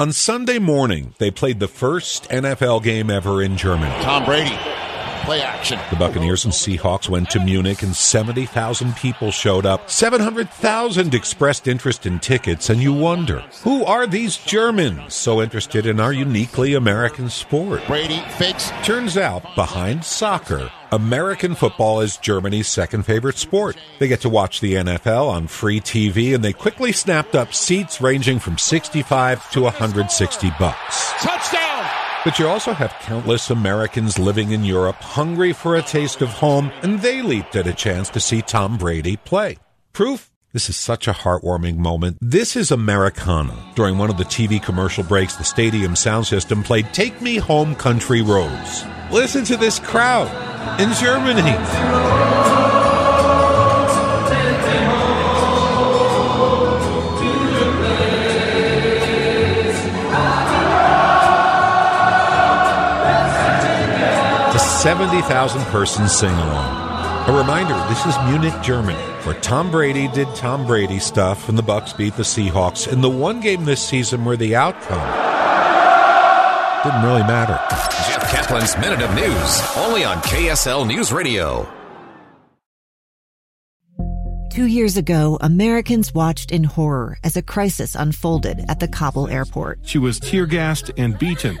On Sunday morning, they played the first NFL game ever in Germany. Tom Brady Play action. The Buccaneers and Seahawks went to Munich and 70,000 people showed up. 700,000 expressed interest in tickets, and you wonder, who are these Germans so interested in our uniquely American sport? Brady fakes. Turns out, behind soccer, American football is Germany's second favorite sport. They get to watch the NFL on free TV and they quickly snapped up seats ranging from 65 to 160 bucks. Touchdown! But you also have countless Americans living in Europe hungry for a taste of home, and they leaped at a chance to see Tom Brady play. Proof? This is such a heartwarming moment. This is Americana. During one of the TV commercial breaks, the stadium sound system played Take Me Home Country Roads. Listen to this crowd in Germany. 70,000 person sing along. A reminder this is Munich, Germany, where Tom Brady did Tom Brady stuff and the Bucs beat the Seahawks in the one game this season where the outcome didn't really matter. Jeff Caplan's Minute of News, only on KSL News Radio. Two years ago, Americans watched in horror as a crisis unfolded at the Kabul airport. She was tear gassed and beaten.